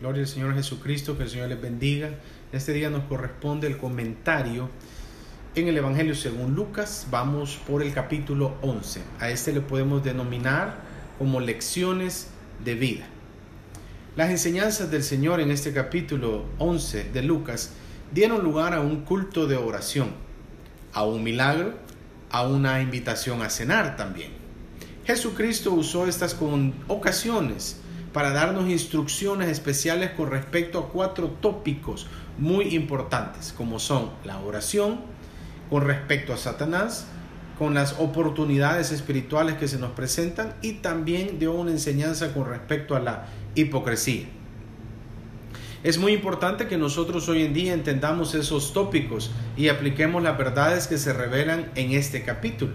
Gloria al Señor Jesucristo, que el Señor les bendiga. Este día nos corresponde el comentario en el Evangelio según Lucas. Vamos por el capítulo 11. A este le podemos denominar como lecciones de vida. Las enseñanzas del Señor en este capítulo 11 de Lucas dieron lugar a un culto de oración, a un milagro, a una invitación a cenar también. Jesucristo usó estas ocasiones para darnos instrucciones especiales con respecto a cuatro tópicos muy importantes, como son la oración, con respecto a Satanás, con las oportunidades espirituales que se nos presentan y también dio una enseñanza con respecto a la hipocresía. Es muy importante que nosotros hoy en día entendamos esos tópicos y apliquemos las verdades que se revelan en este capítulo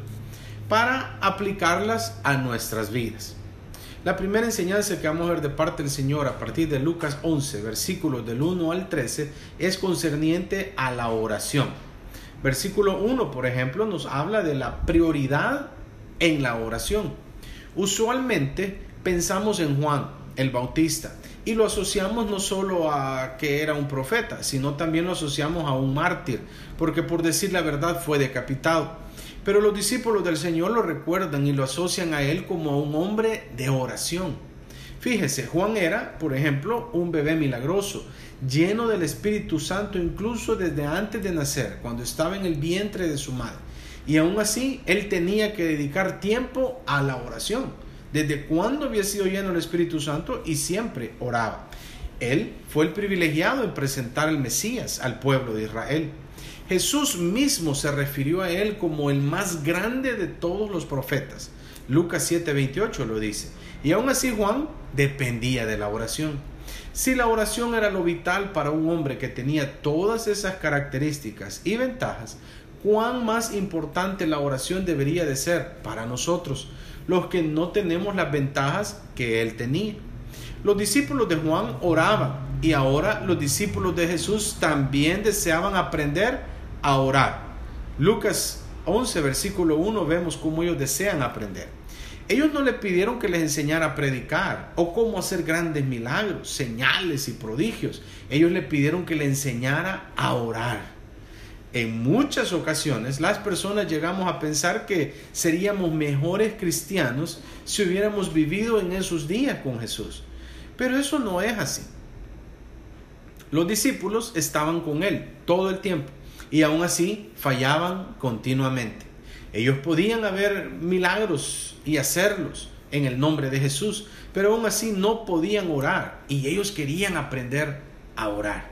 para aplicarlas a nuestras vidas. La primera enseñanza que vamos a ver de parte del Señor a partir de Lucas 11, versículos del 1 al 13, es concerniente a la oración. Versículo 1, por ejemplo, nos habla de la prioridad en la oración. Usualmente pensamos en Juan el Bautista y lo asociamos no solo a que era un profeta, sino también lo asociamos a un mártir, porque por decir la verdad fue decapitado. Pero los discípulos del Señor lo recuerdan y lo asocian a él como un hombre de oración. Fíjese, Juan era, por ejemplo, un bebé milagroso, lleno del Espíritu Santo incluso desde antes de nacer, cuando estaba en el vientre de su madre. Y aún así, él tenía que dedicar tiempo a la oración. Desde cuando había sido lleno del Espíritu Santo y siempre oraba. Él fue el privilegiado en presentar al Mesías al pueblo de Israel. Jesús mismo se refirió a él como el más grande de todos los profetas. Lucas 7:28 lo dice. Y aún así Juan dependía de la oración. Si la oración era lo vital para un hombre que tenía todas esas características y ventajas, cuán más importante la oración debería de ser para nosotros, los que no tenemos las ventajas que él tenía. Los discípulos de Juan oraban y ahora los discípulos de Jesús también deseaban aprender a orar. Lucas 11, versículo 1, vemos cómo ellos desean aprender. Ellos no le pidieron que les enseñara a predicar o cómo hacer grandes milagros, señales y prodigios. Ellos le pidieron que le enseñara a orar. En muchas ocasiones las personas llegamos a pensar que seríamos mejores cristianos si hubiéramos vivido en esos días con Jesús. Pero eso no es así. Los discípulos estaban con Él todo el tiempo y aún así fallaban continuamente. Ellos podían haber milagros y hacerlos en el nombre de Jesús, pero aún así no podían orar y ellos querían aprender a orar.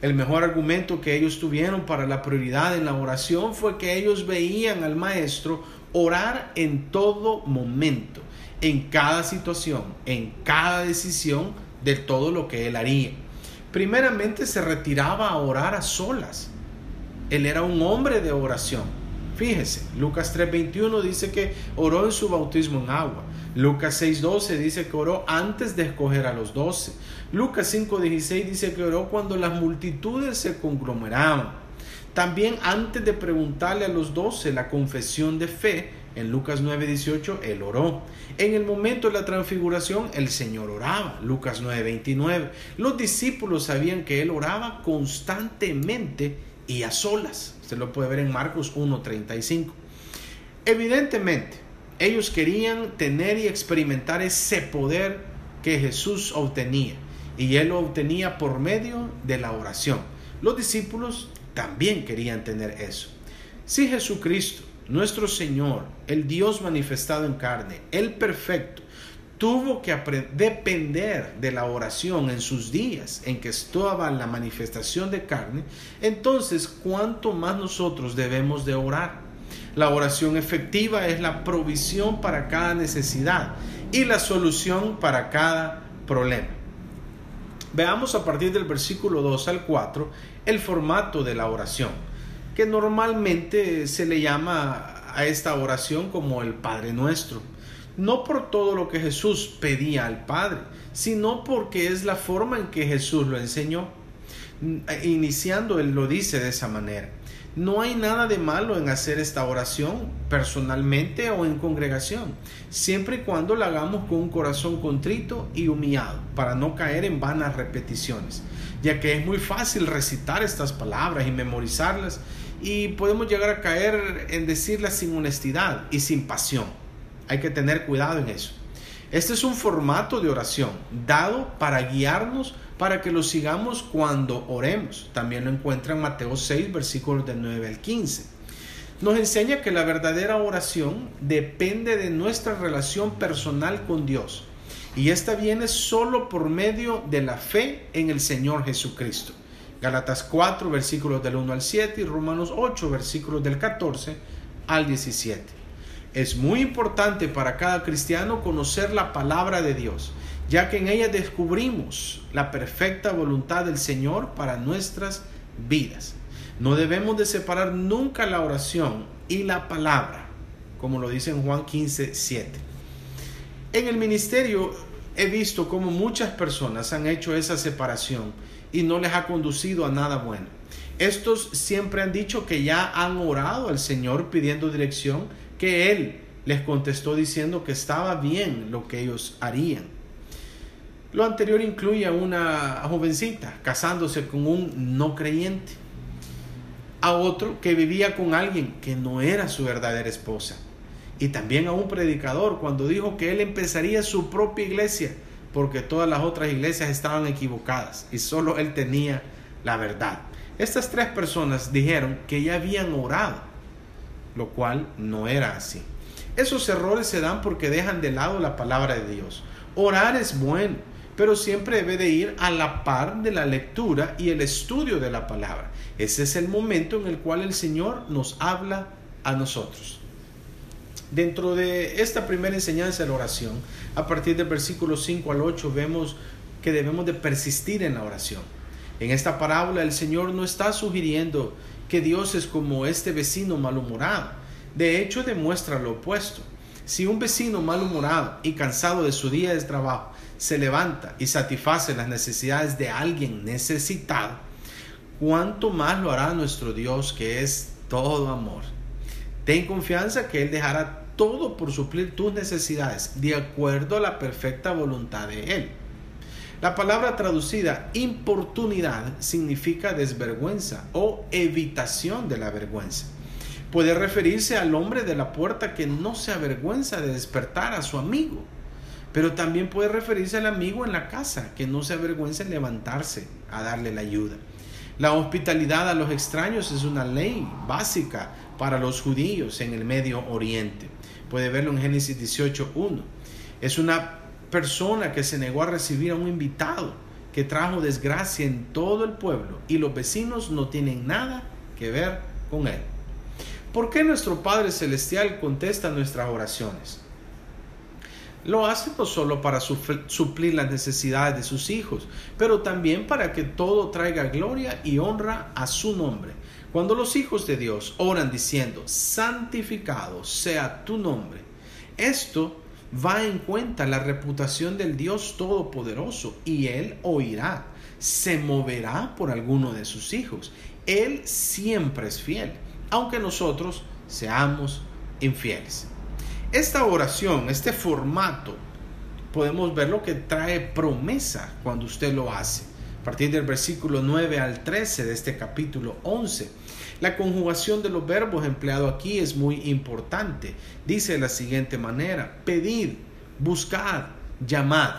El mejor argumento que ellos tuvieron para la prioridad en la oración fue que ellos veían al Maestro orar en todo momento, en cada situación, en cada decisión de todo lo que él haría. Primeramente se retiraba a orar a solas él era un hombre de oración. Fíjese, Lucas 3:21 dice que oró en su bautismo en agua. Lucas 6:12 dice que oró antes de escoger a los doce. Lucas 5:16 dice que oró cuando las multitudes se conglomeraban. También antes de preguntarle a los doce la confesión de fe, en Lucas 9:18 él oró. En el momento de la transfiguración el Señor oraba. Lucas 9:29. Los discípulos sabían que él oraba constantemente y a solas. Usted lo puede ver en Marcos 1.35. Evidentemente, ellos querían tener y experimentar ese poder que Jesús obtenía. Y él lo obtenía por medio de la oración. Los discípulos también querían tener eso. Si Jesucristo, nuestro Señor, el Dios manifestado en carne, el perfecto, tuvo que depender de la oración en sus días en que estaba la manifestación de carne, entonces cuánto más nosotros debemos de orar. La oración efectiva es la provisión para cada necesidad y la solución para cada problema. Veamos a partir del versículo 2 al 4 el formato de la oración, que normalmente se le llama a esta oración como el Padre Nuestro no por todo lo que Jesús pedía al Padre, sino porque es la forma en que Jesús lo enseñó. Iniciando, Él lo dice de esa manera. No hay nada de malo en hacer esta oración personalmente o en congregación, siempre y cuando la hagamos con un corazón contrito y humillado, para no caer en vanas repeticiones, ya que es muy fácil recitar estas palabras y memorizarlas y podemos llegar a caer en decirlas sin honestidad y sin pasión. Hay que tener cuidado en eso. Este es un formato de oración dado para guiarnos para que lo sigamos cuando oremos. También lo encuentra en Mateo 6, versículos del 9 al 15. Nos enseña que la verdadera oración depende de nuestra relación personal con Dios. Y esta viene solo por medio de la fe en el Señor Jesucristo. Galatas 4, versículos del 1 al 7 y Romanos 8, versículos del 14 al 17. Es muy importante para cada cristiano conocer la palabra de Dios ya que en ella descubrimos la perfecta voluntad del Señor para nuestras vidas. No debemos de separar nunca la oración y la palabra, como lo dice en Juan 15, 7. En el ministerio he visto cómo muchas personas han hecho esa separación y no les ha conducido a nada bueno. Estos siempre han dicho que ya han orado al Señor pidiendo dirección, que Él les contestó diciendo que estaba bien lo que ellos harían. Lo anterior incluye a una jovencita casándose con un no creyente, a otro que vivía con alguien que no era su verdadera esposa, y también a un predicador cuando dijo que él empezaría su propia iglesia porque todas las otras iglesias estaban equivocadas y solo él tenía la verdad. Estas tres personas dijeron que ya habían orado, lo cual no era así. Esos errores se dan porque dejan de lado la palabra de Dios. Orar es bueno, pero siempre debe de ir a la par de la lectura y el estudio de la palabra. Ese es el momento en el cual el Señor nos habla a nosotros. Dentro de esta primera enseñanza de la oración, a partir del versículo 5 al 8, vemos que debemos de persistir en la oración. En esta parábola el Señor no está sugiriendo que Dios es como este vecino malhumorado. De hecho, demuestra lo opuesto. Si un vecino malhumorado y cansado de su día de trabajo se levanta y satisface las necesidades de alguien necesitado, cuánto más lo hará nuestro Dios que es todo amor. Ten confianza que Él dejará todo por suplir tus necesidades de acuerdo a la perfecta voluntad de Él. La palabra traducida importunidad significa desvergüenza o evitación de la vergüenza. Puede referirse al hombre de la puerta que no se avergüenza de despertar a su amigo pero también puede referirse al amigo en la casa, que no se avergüenza en levantarse a darle la ayuda. La hospitalidad a los extraños es una ley básica para los judíos en el Medio Oriente. Puede verlo en Génesis 18.1. Es una persona que se negó a recibir a un invitado que trajo desgracia en todo el pueblo y los vecinos no tienen nada que ver con él. ¿Por qué nuestro Padre Celestial contesta nuestras oraciones? Lo hace no solo para suplir las necesidades de sus hijos, pero también para que todo traiga gloria y honra a su nombre. Cuando los hijos de Dios oran diciendo, santificado sea tu nombre, esto va en cuenta la reputación del Dios Todopoderoso y Él oirá, se moverá por alguno de sus hijos. Él siempre es fiel, aunque nosotros seamos infieles. Esta oración, este formato, podemos ver lo que trae promesa cuando usted lo hace. A partir del versículo 9 al 13 de este capítulo 11. La conjugación de los verbos empleados aquí es muy importante. Dice de la siguiente manera, pedid, buscad, llamad.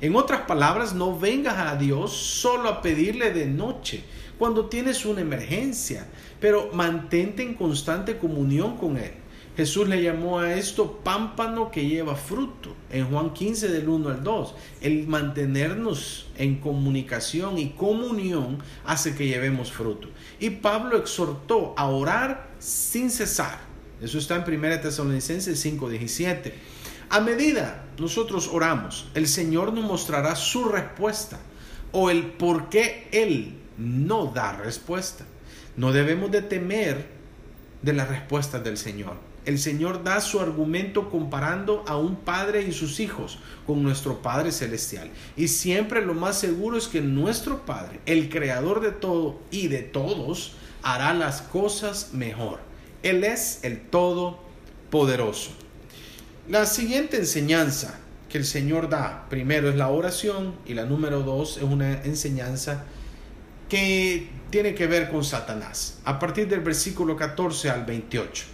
En otras palabras, no vengas a Dios solo a pedirle de noche, cuando tienes una emergencia, pero mantente en constante comunión con Él. Jesús le llamó a esto pámpano que lleva fruto. En Juan 15 del 1 al 2, el mantenernos en comunicación y comunión hace que llevemos fruto. Y Pablo exhortó a orar sin cesar. Eso está en 1 Tesalonicenses 5:17. A medida nosotros oramos, el Señor nos mostrará su respuesta o el por qué Él no da respuesta. No debemos de temer de las respuestas del Señor el Señor da su argumento comparando a un padre y sus hijos con nuestro Padre Celestial. Y siempre lo más seguro es que nuestro Padre, el creador de todo y de todos, hará las cosas mejor. Él es el Todopoderoso. La siguiente enseñanza que el Señor da, primero es la oración y la número dos es una enseñanza que tiene que ver con Satanás, a partir del versículo 14 al 28.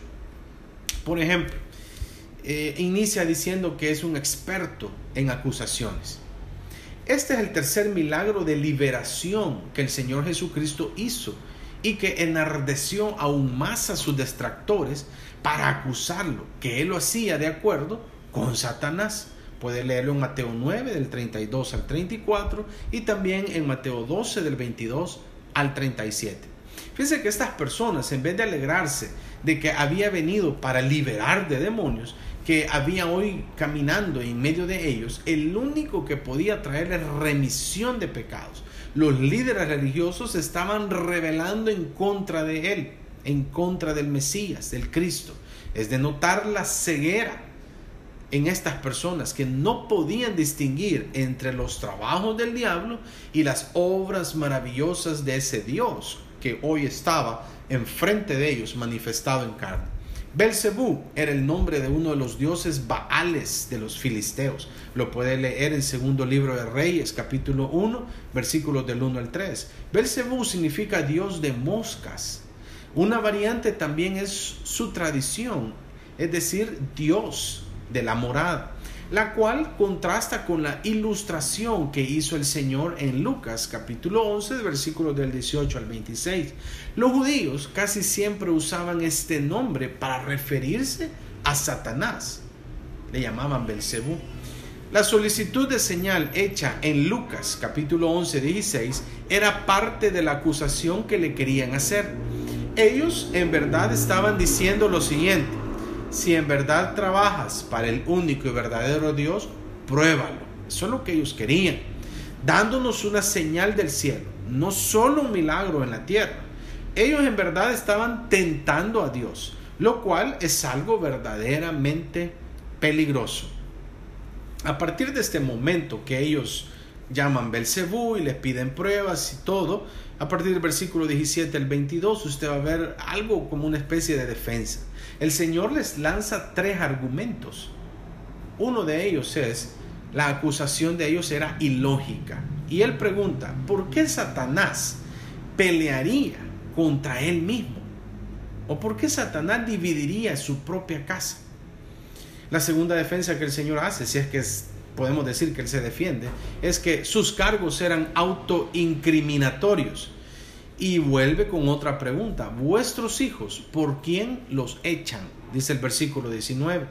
Por ejemplo, eh, inicia diciendo que es un experto en acusaciones. Este es el tercer milagro de liberación que el Señor Jesucristo hizo y que enardeció aún más a sus detractores para acusarlo, que él lo hacía de acuerdo con Satanás. Puede leerlo en Mateo 9 del 32 al 34 y también en Mateo 12 del 22 al 37. Fíjense que estas personas, en vez de alegrarse de que había venido para liberar de demonios, que había hoy caminando en medio de ellos, el único que podía traerles remisión de pecados. Los líderes religiosos estaban rebelando en contra de él, en contra del Mesías, del Cristo. Es de notar la ceguera en estas personas que no podían distinguir entre los trabajos del diablo y las obras maravillosas de ese Dios que hoy estaba enfrente de ellos manifestado en carne. Belcebú era el nombre de uno de los dioses baales de los filisteos. Lo puede leer en segundo libro de Reyes, capítulo 1, versículos del 1 al 3. Belcebú significa dios de moscas. Una variante también es su tradición, es decir, dios de la morada, la cual contrasta con la ilustración que hizo el Señor en Lucas capítulo 11, versículos del 18 al 26. Los judíos casi siempre usaban este nombre para referirse a Satanás. Le llamaban Belcebú. La solicitud de señal hecha en Lucas capítulo 11, 16 era parte de la acusación que le querían hacer. Ellos en verdad estaban diciendo lo siguiente si en verdad trabajas para el único y verdadero Dios, pruébalo. Eso es lo que ellos querían, dándonos una señal del cielo, no solo un milagro en la tierra. Ellos en verdad estaban tentando a Dios, lo cual es algo verdaderamente peligroso. A partir de este momento que ellos llaman Belcebú y les piden pruebas y todo, a partir del versículo 17 al 22 usted va a ver algo como una especie de defensa. El Señor les lanza tres argumentos. Uno de ellos es, la acusación de ellos era ilógica. Y él pregunta, ¿por qué Satanás pelearía contra él mismo? ¿O por qué Satanás dividiría su propia casa? La segunda defensa que el Señor hace, si es que podemos decir que él se defiende, es que sus cargos eran autoincriminatorios. Y vuelve con otra pregunta. Vuestros hijos, ¿por quién los echan? Dice el versículo 19.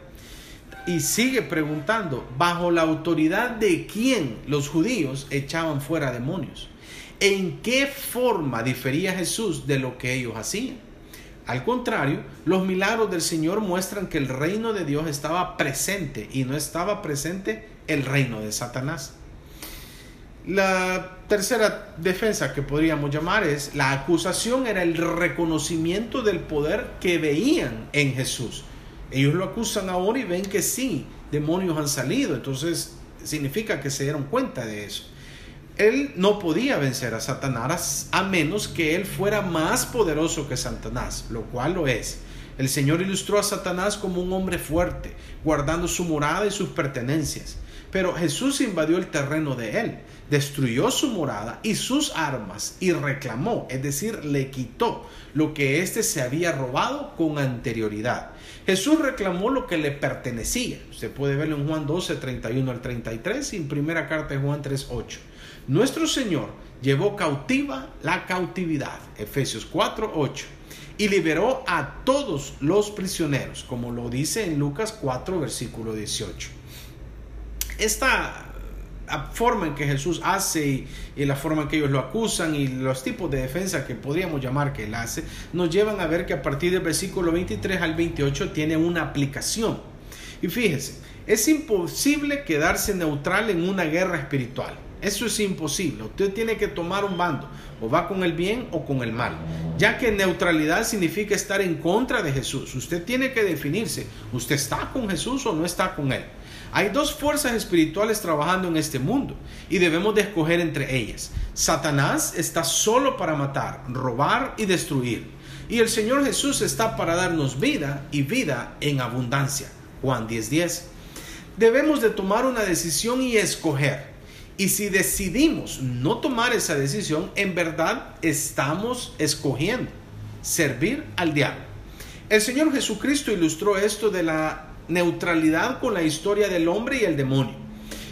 Y sigue preguntando, ¿bajo la autoridad de quién los judíos echaban fuera demonios? ¿En qué forma difería Jesús de lo que ellos hacían? Al contrario, los milagros del Señor muestran que el reino de Dios estaba presente y no estaba presente el reino de Satanás. La tercera defensa que podríamos llamar es la acusación era el reconocimiento del poder que veían en Jesús. Ellos lo acusan ahora y ven que sí, demonios han salido, entonces significa que se dieron cuenta de eso. Él no podía vencer a Satanás a menos que él fuera más poderoso que Satanás, lo cual lo es. El Señor ilustró a Satanás como un hombre fuerte, guardando su morada y sus pertenencias. Pero Jesús invadió el terreno de él, destruyó su morada y sus armas y reclamó, es decir, le quitó lo que éste se había robado con anterioridad. Jesús reclamó lo que le pertenecía. Se puede verlo en Juan 12, 31 al 33 y en primera carta de Juan 3, 8. Nuestro Señor llevó cautiva la cautividad, Efesios 4, 8, y liberó a todos los prisioneros, como lo dice en Lucas 4, versículo 18 esta forma en que Jesús hace y, la forma en que ellos lo acusan y los tipos de defensa que podríamos llamar que él hace, nos llevan a ver que a partir del versículo 23 al 28 tiene una aplicación. Y fíjese, es imposible quedarse neutral en una guerra espiritual. Eso es imposible. Usted tiene que tomar un bando. O va con el bien o con el mal. Ya que neutralidad significa estar en contra de Jesús. Usted tiene que definirse. ¿Usted está con Jesús o no está con Él? Hay dos fuerzas espirituales trabajando en este mundo y debemos de escoger entre ellas. Satanás está solo para matar, robar y destruir. Y el Señor Jesús está para darnos vida y vida en abundancia. Juan 10:10. Debemos de tomar una decisión y escoger. Y si decidimos no tomar esa decisión, en verdad estamos escogiendo servir al diablo. El Señor Jesucristo ilustró esto de la neutralidad con la historia del hombre y el demonio.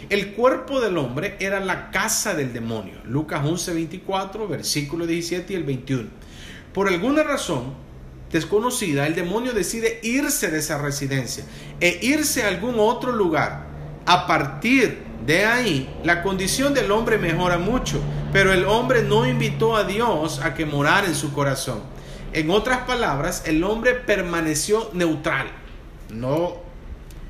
El cuerpo del hombre era la casa del demonio. Lucas 11:24, versículo 17 y el 21. Por alguna razón desconocida, el demonio decide irse de esa residencia e irse a algún otro lugar. A partir de ahí, la condición del hombre mejora mucho, pero el hombre no invitó a Dios a que morara en su corazón. En otras palabras, el hombre permaneció neutral. No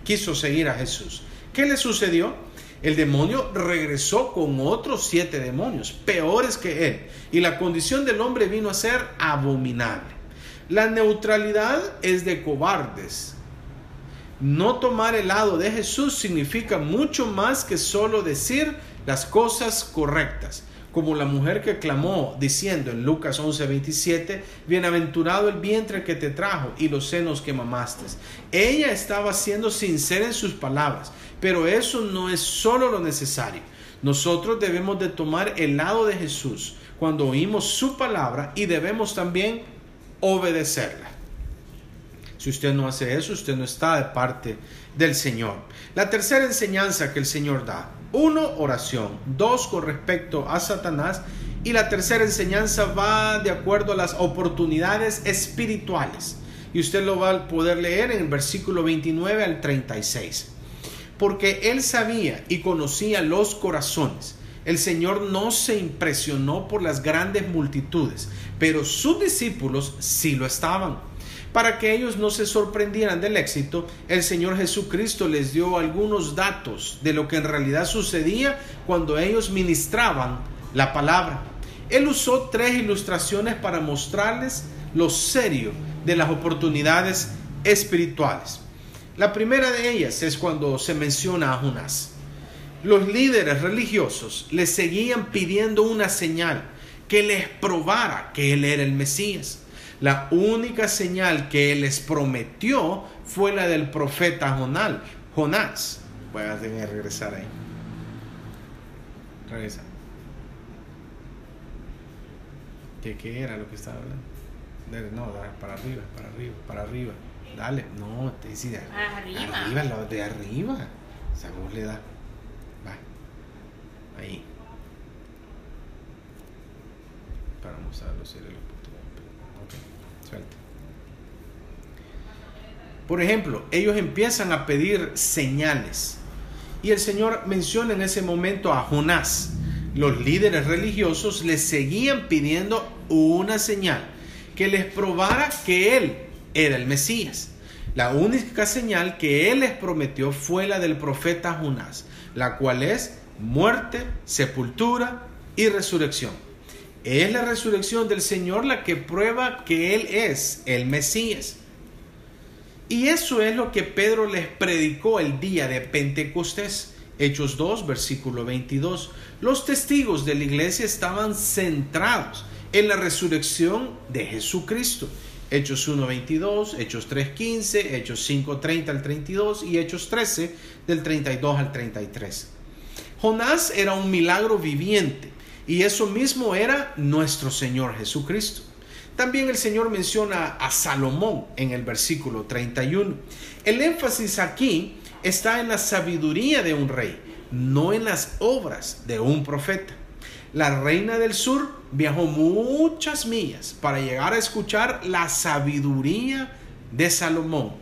quiso seguir a Jesús. ¿Qué le sucedió? El demonio regresó con otros siete demonios, peores que él, y la condición del hombre vino a ser abominable. La neutralidad es de cobardes. No tomar el lado de Jesús significa mucho más que solo decir las cosas correctas como la mujer que clamó diciendo en Lucas 11:27, bienaventurado el vientre que te trajo y los senos que mamaste. Ella estaba siendo sincera en sus palabras, pero eso no es solo lo necesario. Nosotros debemos de tomar el lado de Jesús cuando oímos su palabra y debemos también obedecerla. Si usted no hace eso, usted no está de parte del Señor. La tercera enseñanza que el Señor da uno, oración. Dos, con respecto a Satanás. Y la tercera enseñanza va de acuerdo a las oportunidades espirituales. Y usted lo va a poder leer en el versículo 29 al 36. Porque él sabía y conocía los corazones. El Señor no se impresionó por las grandes multitudes, pero sus discípulos sí lo estaban. Para que ellos no se sorprendieran del éxito, el Señor Jesucristo les dio algunos datos de lo que en realidad sucedía cuando ellos ministraban la palabra. Él usó tres ilustraciones para mostrarles lo serio de las oportunidades espirituales. La primera de ellas es cuando se menciona a Jonás. Los líderes religiosos le seguían pidiendo una señal que les probara que él era el Mesías. La única señal que él les prometió fue la del profeta Jonal, Jonás. Voy a tener que regresar ahí. Regresa. ¿Qué, ¿Qué, era lo que estaba hablando? No, para arriba, para arriba, para arriba. Dale, no, te decía. Arriba. Arriba, lo de arriba. Esa voz le da. Va. Ahí. Para mostrarlo, si por ejemplo, ellos empiezan a pedir señales. Y el Señor menciona en ese momento a Jonás. Los líderes religiosos le seguían pidiendo una señal que les probara que Él era el Mesías. La única señal que Él les prometió fue la del profeta Jonás, la cual es muerte, sepultura y resurrección. Es la resurrección del Señor la que prueba que Él es el Mesías. Y eso es lo que Pedro les predicó el día de Pentecostés. Hechos 2, versículo 22. Los testigos de la iglesia estaban centrados en la resurrección de Jesucristo. Hechos 1, 22, Hechos 3, 15, Hechos 5, 30 al 32 y Hechos 13 del 32 al 33. Jonás era un milagro viviente y eso mismo era nuestro Señor Jesucristo. También el Señor menciona a Salomón en el versículo 31. El énfasis aquí está en la sabiduría de un rey, no en las obras de un profeta. La reina del sur viajó muchas millas para llegar a escuchar la sabiduría de Salomón.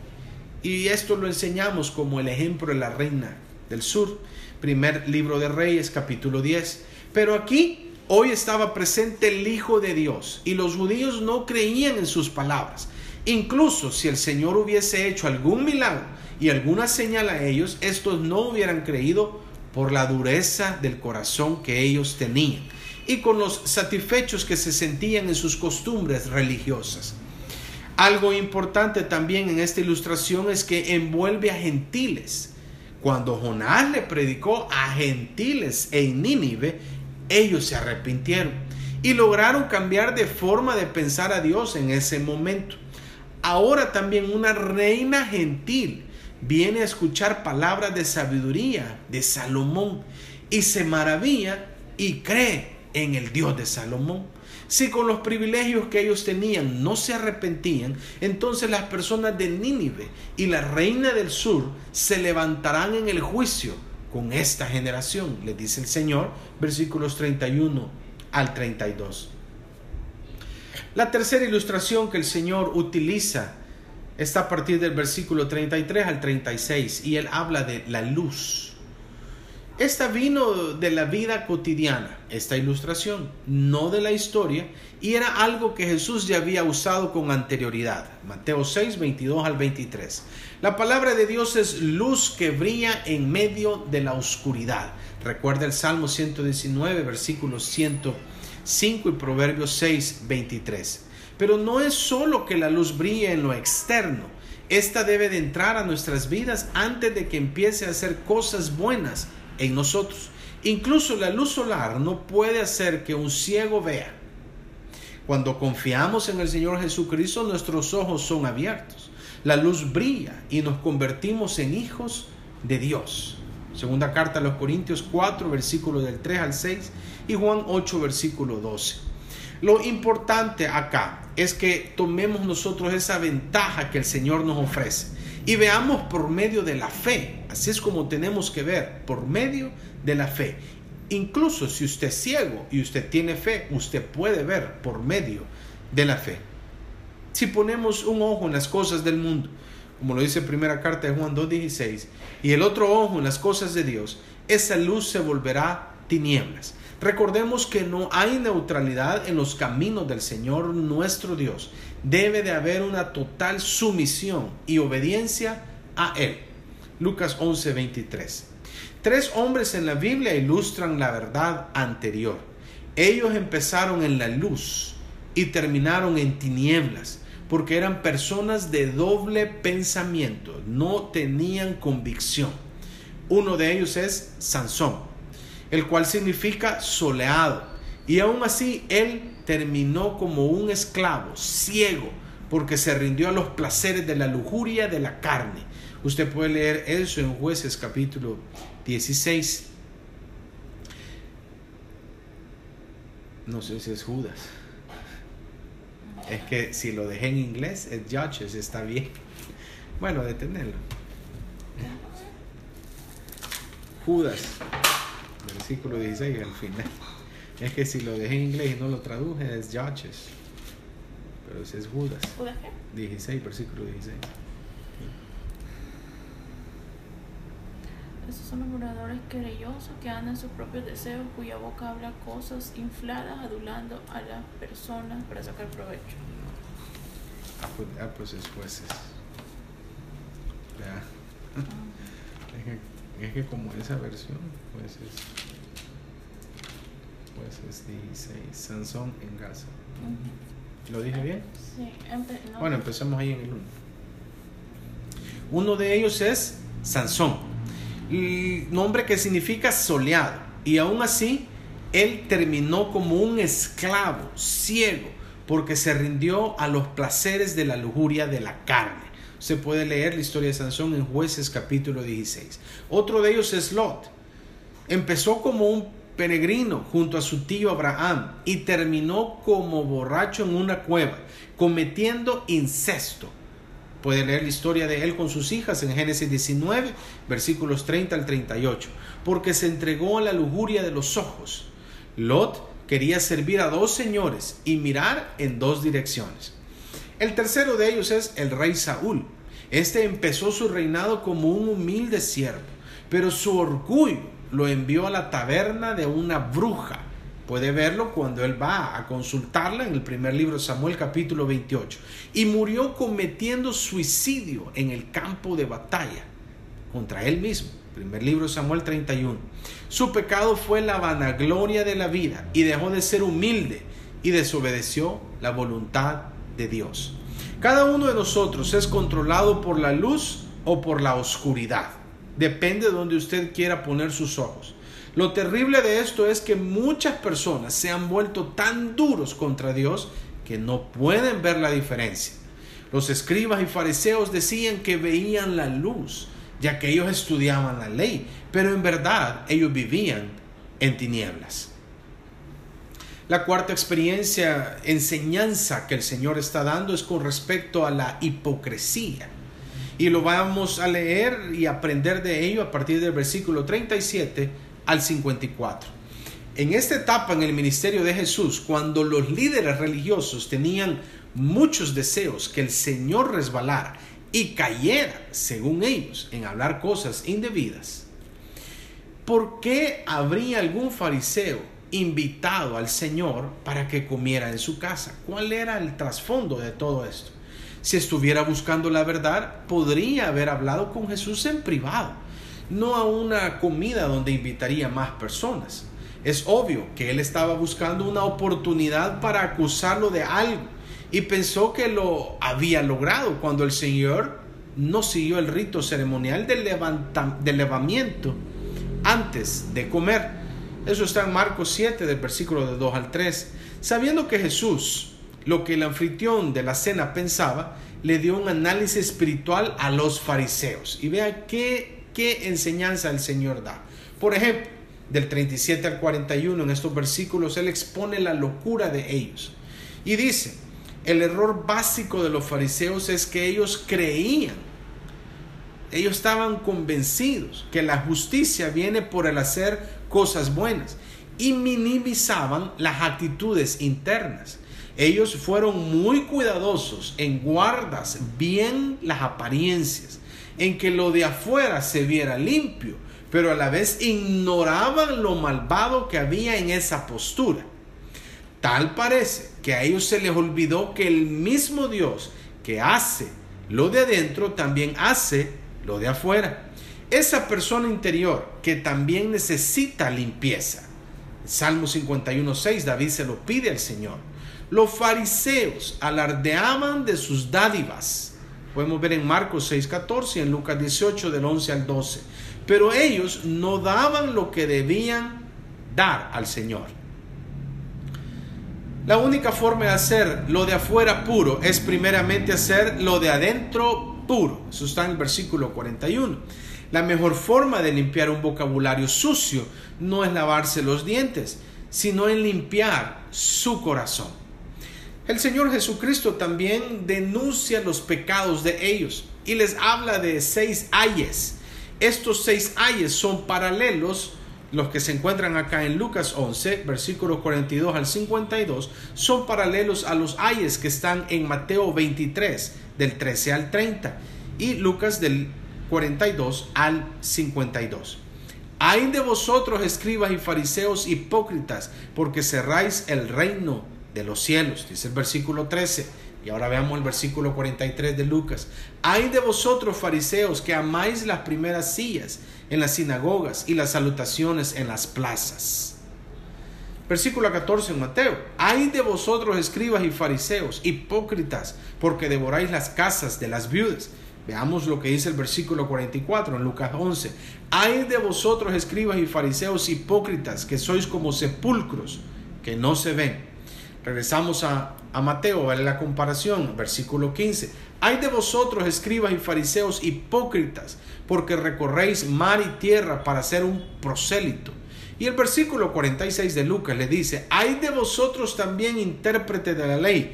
Y esto lo enseñamos como el ejemplo de la reina del sur. Primer libro de Reyes, capítulo 10. Pero aquí hoy estaba presente el Hijo de Dios y los judíos no creían en sus palabras. Incluso si el Señor hubiese hecho algún milagro y alguna señal a ellos, estos no hubieran creído por la dureza del corazón que ellos tenían y con los satisfechos que se sentían en sus costumbres religiosas. Algo importante también en esta ilustración es que envuelve a gentiles. Cuando Jonás le predicó a gentiles en Nínive, ellos se arrepintieron y lograron cambiar de forma de pensar a Dios en ese momento. Ahora también una reina gentil viene a escuchar palabras de sabiduría de Salomón y se maravilla y cree en el Dios de Salomón. Si con los privilegios que ellos tenían no se arrepentían, entonces las personas de Nínive y la reina del sur se levantarán en el juicio con esta generación, le dice el Señor, versículos 31 al 32. La tercera ilustración que el Señor utiliza está a partir del versículo 33 al 36 y él habla de la luz. Esta vino de la vida cotidiana, esta ilustración, no de la historia, y era algo que Jesús ya había usado con anterioridad. Mateo 6, 22 al 23. La palabra de Dios es luz que brilla en medio de la oscuridad. Recuerda el Salmo 119, versículos 105 y Proverbios 6, 23. Pero no es solo que la luz brille en lo externo. Esta debe de entrar a nuestras vidas antes de que empiece a hacer cosas buenas en nosotros. Incluso la luz solar no puede hacer que un ciego vea. Cuando confiamos en el Señor Jesucristo, nuestros ojos son abiertos. La luz brilla y nos convertimos en hijos de Dios. Segunda carta a los Corintios 4, versículo del 3 al 6 y Juan 8, versículo 12. Lo importante acá es que tomemos nosotros esa ventaja que el Señor nos ofrece y veamos por medio de la fe. Así es como tenemos que ver, por medio de la fe. Incluso si usted es ciego y usted tiene fe, usted puede ver por medio de la fe. Si ponemos un ojo en las cosas del mundo, como lo dice primera carta de Juan 2.16, y el otro ojo en las cosas de Dios, esa luz se volverá tinieblas. Recordemos que no hay neutralidad en los caminos del Señor nuestro Dios. Debe de haber una total sumisión y obediencia a Él. Lucas 11:23. Tres hombres en la Biblia ilustran la verdad anterior. Ellos empezaron en la luz y terminaron en tinieblas porque eran personas de doble pensamiento, no tenían convicción. Uno de ellos es Sansón el cual significa soleado. Y aún así él terminó como un esclavo, ciego, porque se rindió a los placeres de la lujuria de la carne. Usted puede leer eso en jueces capítulo 16. No sé si es Judas. Es que si lo dejé en inglés, es Judges, está bien. Bueno, detenerlo. Judas versículo 16 al final. Es que si lo dejé en inglés y no lo traduje es Judges. Pero ese es Judas. ¿Judas qué? 16, versículo 16. Esos son los moradores querellosos que andan en sus propios deseos, cuya boca habla cosas infladas, adulando a las personas para sacar provecho. Ah, pues, ah, pues es jueces. Ya. Ah. Es, que, es que como esa versión, pues es pues es 16. Sansón en Gaza. ¿Lo dije bien? Sí. Bueno, empecemos ahí en el 1. Uno de ellos es Sansón, nombre que significa soleado. Y aún así, él terminó como un esclavo, ciego, porque se rindió a los placeres de la lujuria de la carne. Se puede leer la historia de Sansón en Jueces capítulo 16. Otro de ellos es Lot. Empezó como un peregrino junto a su tío Abraham y terminó como borracho en una cueva, cometiendo incesto. Puede leer la historia de él con sus hijas en Génesis 19, versículos 30 al 38, porque se entregó a la lujuria de los ojos. Lot quería servir a dos señores y mirar en dos direcciones. El tercero de ellos es el rey Saúl. Este empezó su reinado como un humilde siervo, pero su orgullo lo envió a la taberna de una bruja. Puede verlo cuando él va a consultarla en el primer libro de Samuel capítulo 28. Y murió cometiendo suicidio en el campo de batalla. contra él mismo. Primer libro de Samuel 31. Su pecado fue la vanagloria de la vida y dejó de ser humilde y desobedeció la voluntad de Dios. Cada uno de nosotros es controlado por la luz o por la oscuridad. Depende de donde usted quiera poner sus ojos. Lo terrible de esto es que muchas personas se han vuelto tan duros contra Dios que no pueden ver la diferencia. Los escribas y fariseos decían que veían la luz, ya que ellos estudiaban la ley, pero en verdad ellos vivían en tinieblas. La cuarta experiencia, enseñanza que el Señor está dando es con respecto a la hipocresía. Y lo vamos a leer y aprender de ello a partir del versículo 37 al 54. En esta etapa en el ministerio de Jesús, cuando los líderes religiosos tenían muchos deseos que el Señor resbalara y cayera, según ellos, en hablar cosas indebidas, ¿por qué habría algún fariseo invitado al Señor para que comiera en su casa? ¿Cuál era el trasfondo de todo esto? Si estuviera buscando la verdad, podría haber hablado con Jesús en privado, no a una comida donde invitaría más personas. Es obvio que él estaba buscando una oportunidad para acusarlo de algo y pensó que lo había logrado cuando el Señor no siguió el rito ceremonial del, del levamiento antes de comer. Eso está en Marcos 7 del versículo de 2 al 3. Sabiendo que Jesús lo que el anfitrión de la cena pensaba, le dio un análisis espiritual a los fariseos. Y vea qué, qué enseñanza el Señor da. Por ejemplo, del 37 al 41, en estos versículos, Él expone la locura de ellos. Y dice, el error básico de los fariseos es que ellos creían, ellos estaban convencidos que la justicia viene por el hacer cosas buenas y minimizaban las actitudes internas. Ellos fueron muy cuidadosos en guardas bien las apariencias, en que lo de afuera se viera limpio, pero a la vez ignoraban lo malvado que había en esa postura. Tal parece que a ellos se les olvidó que el mismo Dios que hace lo de adentro también hace lo de afuera. Esa persona interior que también necesita limpieza. Salmo 51.6 David se lo pide al Señor los fariseos alardeaban de sus dádivas. Podemos ver en Marcos 6:14 y en Lucas 18 del 11 al 12. Pero ellos no daban lo que debían dar al Señor. La única forma de hacer lo de afuera puro es primeramente hacer lo de adentro puro. Eso está en el versículo 41. La mejor forma de limpiar un vocabulario sucio no es lavarse los dientes, sino en limpiar su corazón. El Señor Jesucristo también denuncia los pecados de ellos y les habla de seis ayes. Estos seis ayes son paralelos, los que se encuentran acá en Lucas 11, versículos 42 al 52, son paralelos a los ayes que están en Mateo 23, del 13 al 30, y Lucas del 42 al 52. Hay de vosotros, escribas y fariseos hipócritas, porque cerráis el reino de los cielos, dice el versículo 13. Y ahora veamos el versículo 43 de Lucas. Hay de vosotros, fariseos, que amáis las primeras sillas en las sinagogas y las salutaciones en las plazas. Versículo 14 en Mateo. Hay de vosotros, escribas y fariseos, hipócritas, porque devoráis las casas de las viudas. Veamos lo que dice el versículo 44 en Lucas 11. Hay de vosotros, escribas y fariseos, hipócritas, que sois como sepulcros que no se ven Regresamos a, Mateo, vale la comparación, versículo 15. Hay de vosotros, escribas y fariseos hipócritas, porque recorréis mar y tierra para ser un prosélito. Y el versículo 46 de Lucas le dice, hay de vosotros también intérprete de la ley,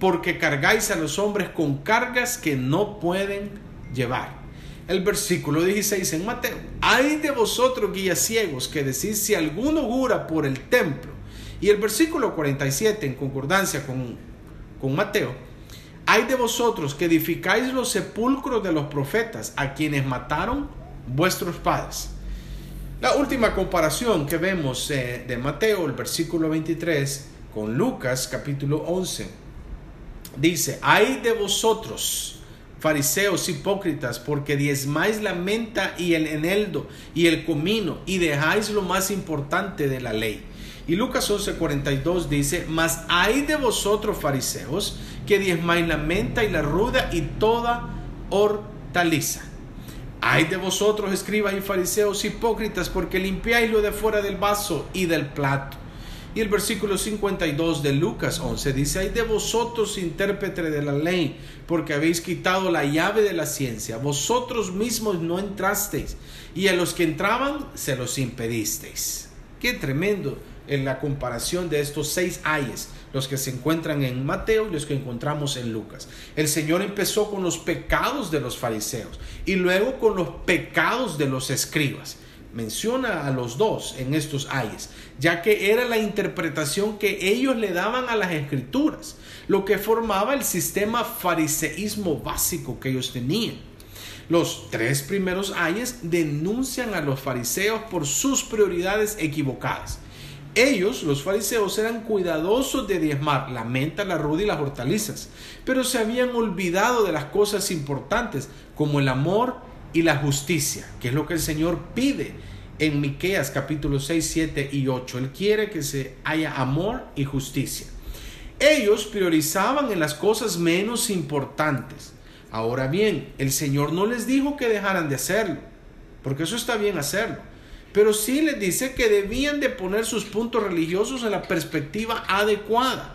porque cargáis a los hombres con cargas que no pueden llevar. El versículo 16 en Mateo, hay de vosotros guías ciegos que decís si alguno jura por el templo y el versículo 47, en concordancia con, con Mateo, hay de vosotros que edificáis los sepulcros de los profetas a quienes mataron vuestros padres. La última comparación que vemos eh, de Mateo, el versículo 23, con Lucas capítulo 11, dice, hay de vosotros, fariseos hipócritas, porque diezmáis la menta y el eneldo y el comino y dejáis lo más importante de la ley. Y Lucas 11:42 dice, mas hay de vosotros fariseos que diezmáis la menta y la ruda y toda hortaliza. Hay de vosotros escribas y fariseos hipócritas, porque limpiáis lo de fuera del vaso y del plato y el versículo 52 de Lucas 11 dice, hay de vosotros intérprete de la ley, porque habéis quitado la llave de la ciencia. Vosotros mismos no entrasteis, y a los que entraban se los impedisteis. Qué tremendo en la comparación de estos seis ayes, los que se encuentran en Mateo y los que encontramos en Lucas. El Señor empezó con los pecados de los fariseos y luego con los pecados de los escribas menciona a los dos en estos ayes, ya que era la interpretación que ellos le daban a las escrituras, lo que formaba el sistema fariseísmo básico que ellos tenían. Los tres primeros ayes denuncian a los fariseos por sus prioridades equivocadas. Ellos, los fariseos, eran cuidadosos de diezmar la menta, la ruda y las hortalizas, pero se habían olvidado de las cosas importantes como el amor, y la justicia, que es lo que el Señor pide en Miqueas capítulo 6, 7 y 8. Él quiere que se haya amor y justicia. Ellos priorizaban en las cosas menos importantes. Ahora bien, el Señor no les dijo que dejaran de hacerlo, porque eso está bien hacerlo, pero sí les dice que debían de poner sus puntos religiosos en la perspectiva adecuada.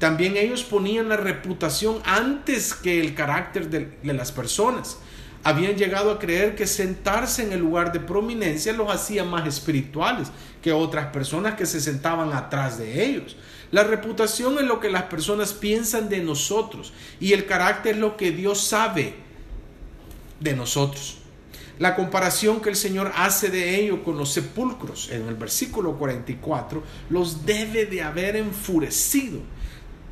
También ellos ponían la reputación antes que el carácter de, de las personas habían llegado a creer que sentarse en el lugar de prominencia los hacía más espirituales que otras personas que se sentaban atrás de ellos. La reputación es lo que las personas piensan de nosotros y el carácter es lo que Dios sabe de nosotros. La comparación que el Señor hace de ello con los sepulcros en el versículo 44 los debe de haber enfurecido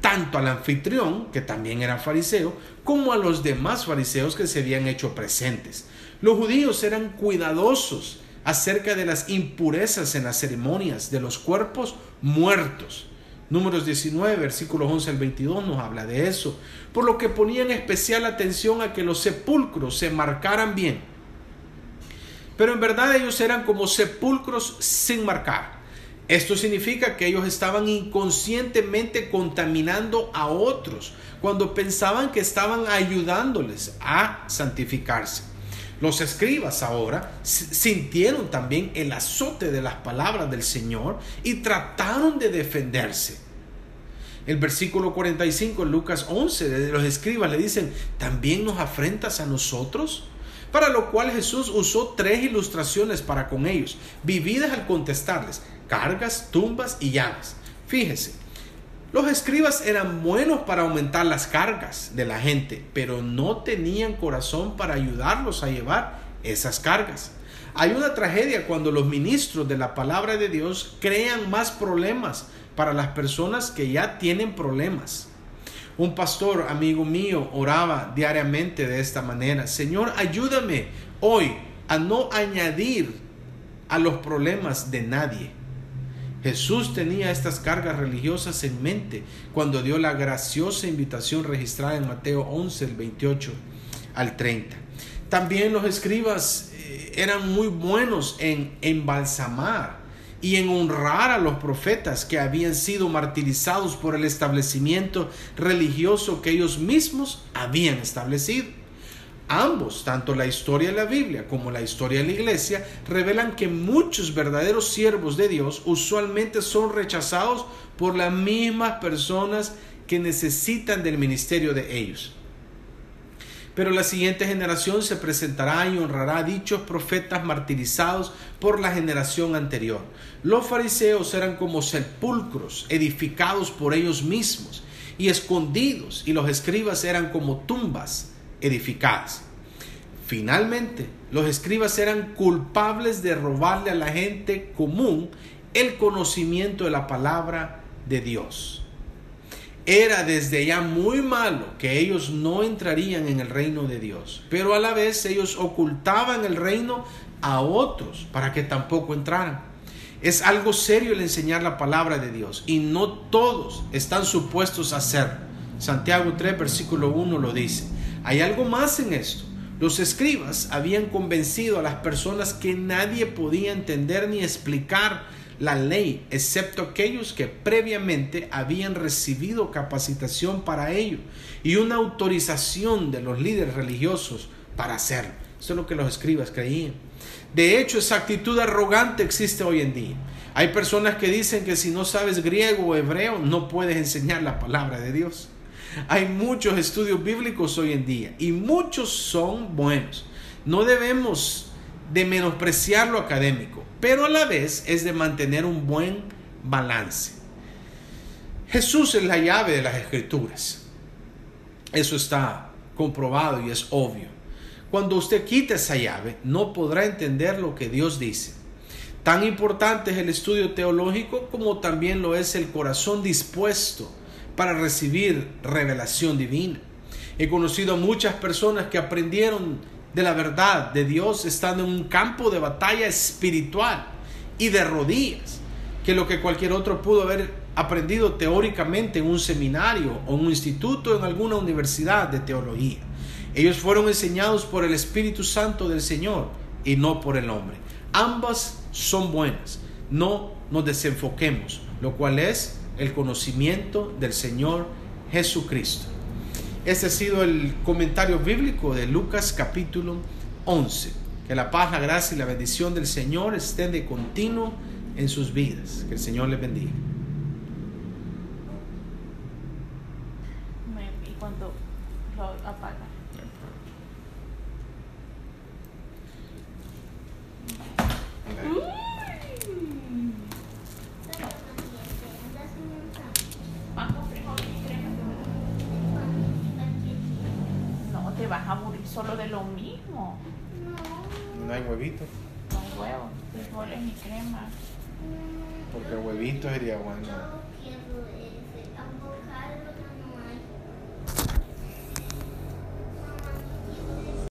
tanto al anfitrión, que también era fariseo, como a los demás fariseos que se habían hecho presentes. Los judíos eran cuidadosos acerca de las impurezas en las ceremonias de los cuerpos muertos. Números 19, versículos 11 al 22 nos habla de eso, por lo que ponían especial atención a que los sepulcros se marcaran bien. Pero en verdad ellos eran como sepulcros sin marcar. Esto significa que ellos estaban inconscientemente contaminando a otros cuando pensaban que estaban ayudándoles a santificarse. Los escribas ahora sintieron también el azote de las palabras del Señor y trataron de defenderse. El versículo 45 en Lucas 11 de los escribas le dicen, ¿también nos afrentas a nosotros? Para lo cual Jesús usó tres ilustraciones para con ellos, vividas al contestarles, cargas, tumbas y llagas. Fíjese, los escribas eran buenos para aumentar las cargas de la gente, pero no tenían corazón para ayudarlos a llevar esas cargas. Hay una tragedia cuando los ministros de la palabra de Dios crean más problemas para las personas que ya tienen problemas. Un pastor, amigo mío, oraba diariamente de esta manera, Señor, ayúdame hoy a no añadir a los problemas de nadie. Jesús tenía estas cargas religiosas en mente cuando dio la graciosa invitación registrada en Mateo 11, el 28 al 30. También los escribas eh, eran muy buenos en embalsamar y en honrar a los profetas que habían sido martirizados por el establecimiento religioso que ellos mismos habían establecido. Ambos, tanto la historia de la Biblia como la historia de la iglesia, revelan que muchos verdaderos siervos de Dios usualmente son rechazados por las mismas personas que necesitan del ministerio de ellos. Pero la siguiente generación se presentará y honrará a dichos profetas martirizados por la generación anterior. Los fariseos eran como sepulcros edificados por ellos mismos y escondidos, y los escribas eran como tumbas edificadas. Finalmente, los escribas eran culpables de robarle a la gente común el conocimiento de la palabra de Dios. Era desde ya muy malo que ellos no entrarían en el reino de Dios, pero a la vez ellos ocultaban el reino a otros para que tampoco entraran. Es algo serio el enseñar la palabra de Dios y no todos están supuestos a hacerlo. Santiago 3, versículo 1 lo dice. Hay algo más en esto. Los escribas habían convencido a las personas que nadie podía entender ni explicar la ley, excepto aquellos que previamente habían recibido capacitación para ello y una autorización de los líderes religiosos para hacerlo. Eso es lo que los escribas creían. De hecho, esa actitud arrogante existe hoy en día. Hay personas que dicen que si no sabes griego o hebreo no puedes enseñar la palabra de Dios. Hay muchos estudios bíblicos hoy en día y muchos son buenos. No debemos de menospreciar lo académico, pero a la vez es de mantener un buen balance. Jesús es la llave de las escrituras. Eso está comprobado y es obvio. Cuando usted quita esa llave, no podrá entender lo que Dios dice. Tan importante es el estudio teológico como también lo es el corazón dispuesto para recibir revelación divina. He conocido a muchas personas que aprendieron de la verdad de Dios estando en un campo de batalla espiritual y de rodillas, que lo que cualquier otro pudo haber aprendido teóricamente en un seminario o un instituto en alguna universidad de teología. Ellos fueron enseñados por el Espíritu Santo del Señor y no por el hombre. Ambas son buenas. No nos desenfoquemos, lo cual es el conocimiento del Señor Jesucristo. Este ha sido el comentario bíblico de Lucas capítulo 11. Que la paz, la gracia y la bendición del Señor estén de continuo en sus vidas. Que el Señor les bendiga.